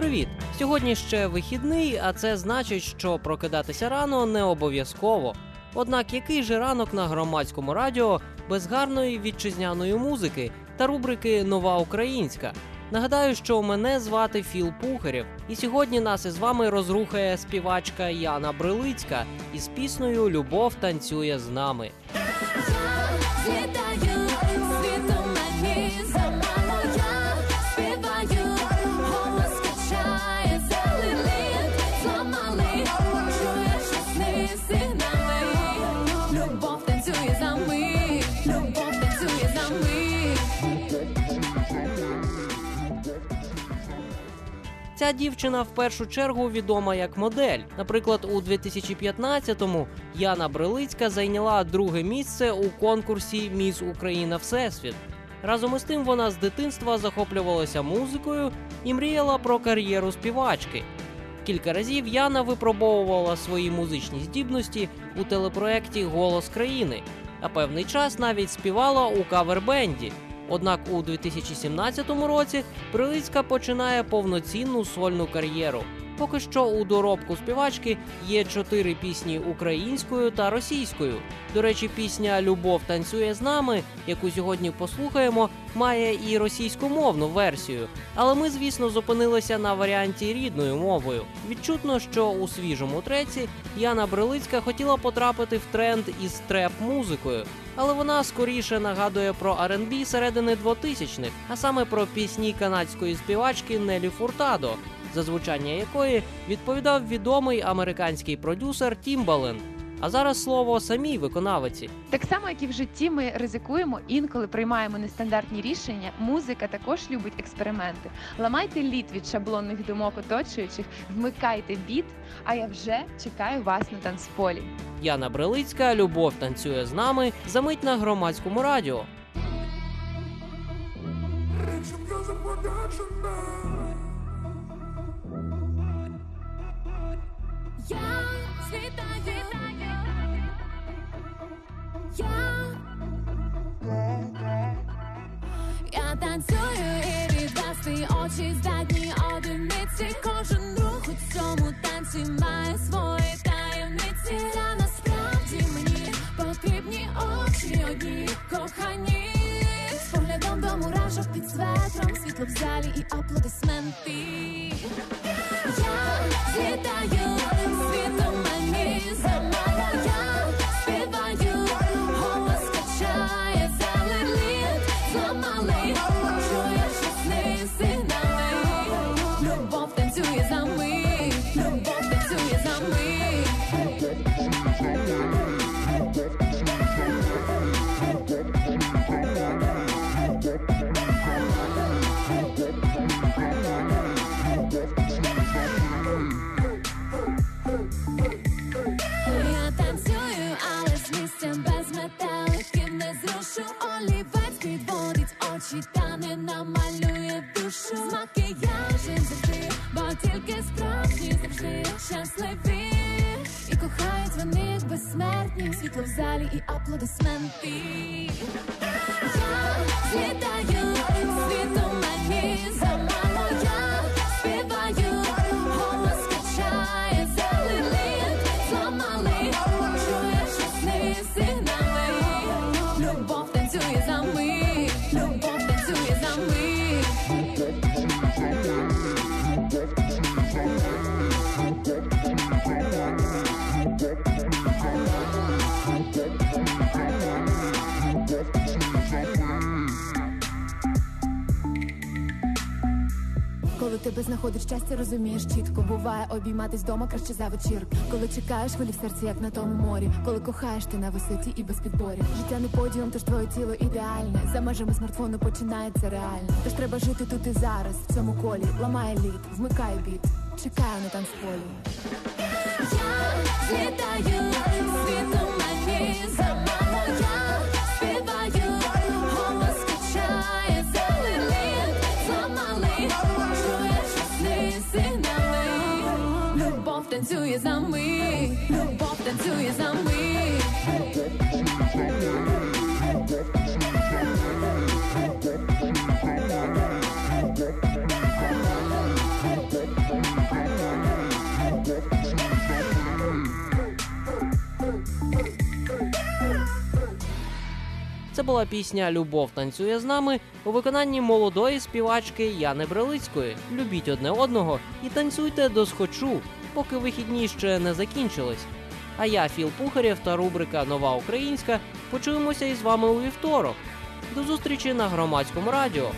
Привіт! Сьогодні ще вихідний, а це значить, що прокидатися рано не обов'язково. Однак який же ранок на громадському радіо без гарної вітчизняної музики та рубрики Нова Українська? Нагадаю, що мене звати Філ Пухарєв, і сьогодні нас із вами розрухає співачка Яна Брилицька із піснею Любов танцює з нами. Ця дівчина в першу чергу відома як модель. Наприклад, у 2015-му Яна Брилицька зайняла друге місце у конкурсі Міс Україна Всесвіт. Разом із тим вона з дитинства захоплювалася музикою і мріяла про кар'єру співачки. Кілька разів Яна випробовувала свої музичні здібності у телепроекті Голос країни, а певний час навіть співала у кавербенді. Однак у 2017 році Прилицька починає повноцінну сольну кар'єру. Поки що у доробку співачки є чотири пісні українською та російською. До речі, пісня Любов танцює з нами, яку сьогодні послухаємо, має і російськомовну версію. Але ми, звісно, зупинилися на варіанті рідною мовою. Відчутно, що у свіжому треці Яна Брилицька хотіла потрапити в тренд із треп-музикою, але вона скоріше нагадує про R&B середини 2000-х, а саме про пісні канадської співачки Нелі Фуртадо, за звучання якої відповідав відомий американський продюсер Тімбален. А зараз слово самій виконавиці. Так само, як і в житті, ми ризикуємо, інколи приймаємо нестандартні рішення. Музика також любить експерименти. Ламайте лід від шаблонних думок оточуючих, вмикайте біт. А я вже чекаю вас на танцполі. Яна Брилицька, Любов танцює з нами. Замить на громадському радіо. Танцюю і відвести очі здатні одиниці. Кожен рух у цьому танці має свої таємниці. Та насправді мені потрібні очі одні кохані. З поглядом до мурашок під светром, світло в залі і аплодисменти. Я справжні завжди щасливі. І кохають вони безсмертні. Світло в залі і аплодисменти. Коли тебе знаходить щастя, розумієш чітко. Буває обійматись дома краще за вечірки. Коли чекаєш хвилі в серці, як на тому морі. Коли кохаєш ти на висоті і без підборів. Життя не подіум, тож твоє тіло ідеальне. За межами смартфону починається реально. Тож треба жити тут і зараз, в цьому колі. ламає лід, вмикай біт. Чекаю на танцполі. Танцює за ми, любов танцює за ми. Це була пісня Любов танцює з нами у виконанні молодої співачки Яни Брелицької. Любіть одне одного і танцюйте до схочу, поки вихідні ще не закінчились. А я, Філ Пухарєв та рубрика Нова Українська почуємося із вами у вівторок. До зустрічі на громадському радіо.